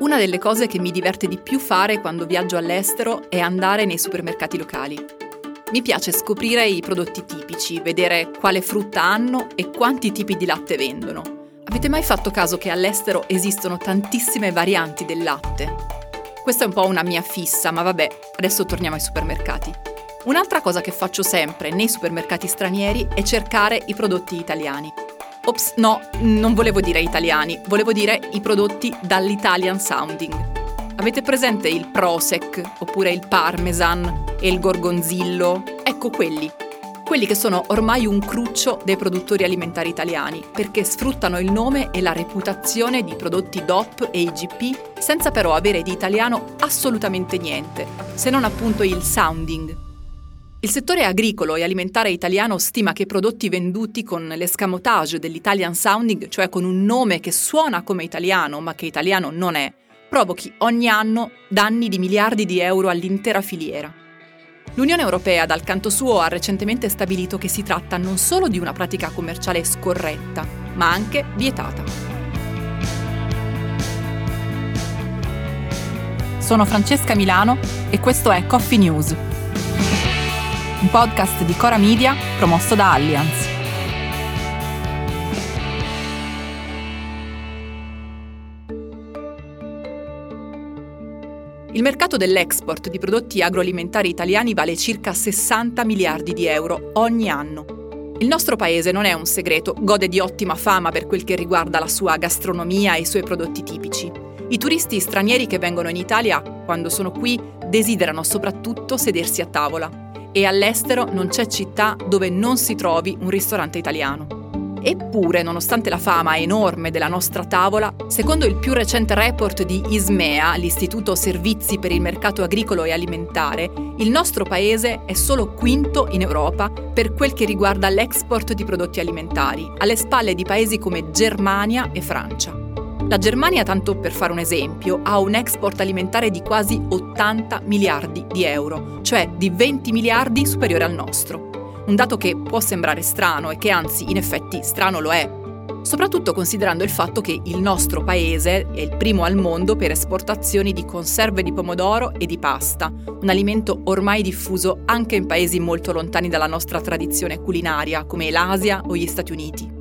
Una delle cose che mi diverte di più fare quando viaggio all'estero è andare nei supermercati locali. Mi piace scoprire i prodotti tipici, vedere quale frutta hanno e quanti tipi di latte vendono. Avete mai fatto caso che all'estero esistono tantissime varianti del latte? Questa è un po' una mia fissa, ma vabbè, adesso torniamo ai supermercati. Un'altra cosa che faccio sempre nei supermercati stranieri è cercare i prodotti italiani. Ops, no, non volevo dire italiani, volevo dire i prodotti dall'Italian sounding. Avete presente il Prosec, oppure il Parmesan e il Gorgonzillo? Ecco quelli. Quelli che sono ormai un cruccio dei produttori alimentari italiani, perché sfruttano il nome e la reputazione di prodotti DOP e IGP, senza però avere di italiano assolutamente niente, se non appunto il sounding, il settore agricolo e alimentare italiano stima che i prodotti venduti con l'escamotage dell'Italian sounding, cioè con un nome che suona come italiano ma che italiano non è, provochi ogni anno danni di miliardi di euro all'intera filiera. L'Unione Europea, dal canto suo, ha recentemente stabilito che si tratta non solo di una pratica commerciale scorretta, ma anche vietata. Sono Francesca Milano e questo è Coffee News un podcast di Cora Media promosso da Allianz. Il mercato dell'export di prodotti agroalimentari italiani vale circa 60 miliardi di euro ogni anno. Il nostro paese non è un segreto, gode di ottima fama per quel che riguarda la sua gastronomia e i suoi prodotti tipici. I turisti stranieri che vengono in Italia, quando sono qui, desiderano soprattutto sedersi a tavola e all'estero non c'è città dove non si trovi un ristorante italiano. Eppure, nonostante la fama enorme della nostra tavola, secondo il più recente report di ISMEA, l'Istituto Servizi per il Mercato Agricolo e Alimentare, il nostro paese è solo quinto in Europa per quel che riguarda l'export di prodotti alimentari, alle spalle di paesi come Germania e Francia. La Germania, tanto per fare un esempio, ha un export alimentare di quasi 80 miliardi di euro, cioè di 20 miliardi superiore al nostro. Un dato che può sembrare strano e che anzi in effetti strano lo è, soprattutto considerando il fatto che il nostro paese è il primo al mondo per esportazioni di conserve di pomodoro e di pasta, un alimento ormai diffuso anche in paesi molto lontani dalla nostra tradizione culinaria come l'Asia o gli Stati Uniti.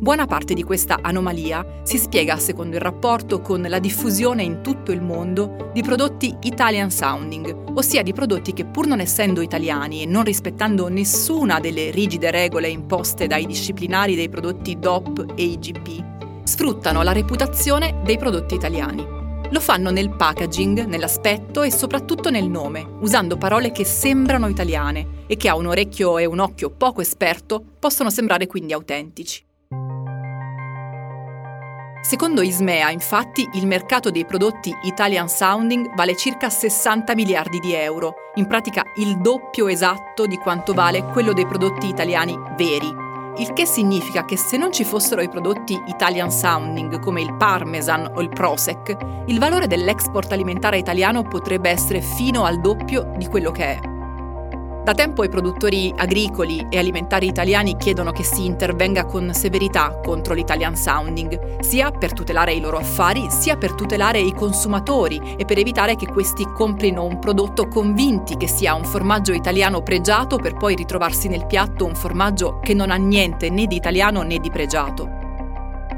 Buona parte di questa anomalia si spiega, secondo il rapporto, con la diffusione in tutto il mondo di prodotti Italian sounding, ossia di prodotti che pur non essendo italiani e non rispettando nessuna delle rigide regole imposte dai disciplinari dei prodotti DOP e IGP, sfruttano la reputazione dei prodotti italiani. Lo fanno nel packaging, nell'aspetto e soprattutto nel nome, usando parole che sembrano italiane e che a un orecchio e un occhio poco esperto possono sembrare quindi autentici. Secondo Ismea, infatti, il mercato dei prodotti Italian Sounding vale circa 60 miliardi di euro, in pratica il doppio esatto di quanto vale quello dei prodotti italiani veri. Il che significa che se non ci fossero i prodotti Italian Sounding come il Parmesan o il Prosec, il valore dell'export alimentare italiano potrebbe essere fino al doppio di quello che è. Da tempo i produttori agricoli e alimentari italiani chiedono che si intervenga con severità contro l'Italian sounding, sia per tutelare i loro affari, sia per tutelare i consumatori e per evitare che questi comprino un prodotto convinti che sia un formaggio italiano pregiato per poi ritrovarsi nel piatto un formaggio che non ha niente né di italiano né di pregiato.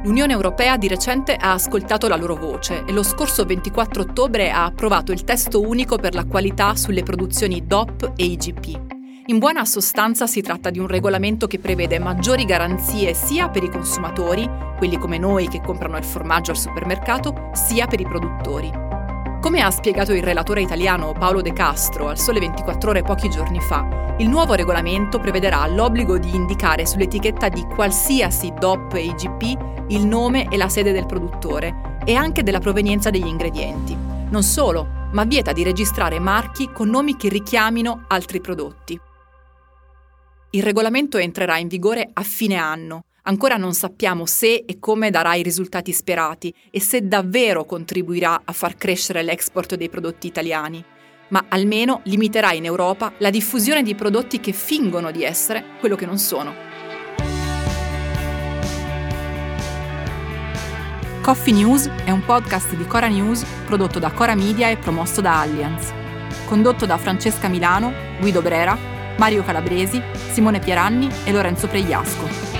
L'Unione Europea di recente ha ascoltato la loro voce e lo scorso 24 ottobre ha approvato il testo unico per la qualità sulle produzioni DOP e IGP. In buona sostanza si tratta di un regolamento che prevede maggiori garanzie sia per i consumatori, quelli come noi che comprano il formaggio al supermercato, sia per i produttori. Come ha spiegato il relatore italiano Paolo De Castro al Sole 24 ore pochi giorni fa, il nuovo regolamento prevederà l'obbligo di indicare sull'etichetta di qualsiasi DOP e IGP il nome e la sede del produttore e anche della provenienza degli ingredienti. Non solo, ma vieta di registrare marchi con nomi che richiamino altri prodotti. Il regolamento entrerà in vigore a fine anno Ancora non sappiamo se e come darà i risultati sperati e se davvero contribuirà a far crescere l'export dei prodotti italiani, ma almeno limiterà in Europa la diffusione di prodotti che fingono di essere quello che non sono. Coffee News è un podcast di Cora News prodotto da Cora Media e promosso da Allianz. Condotto da Francesca Milano, Guido Brera, Mario Calabresi, Simone Pieranni e Lorenzo Pregliasco.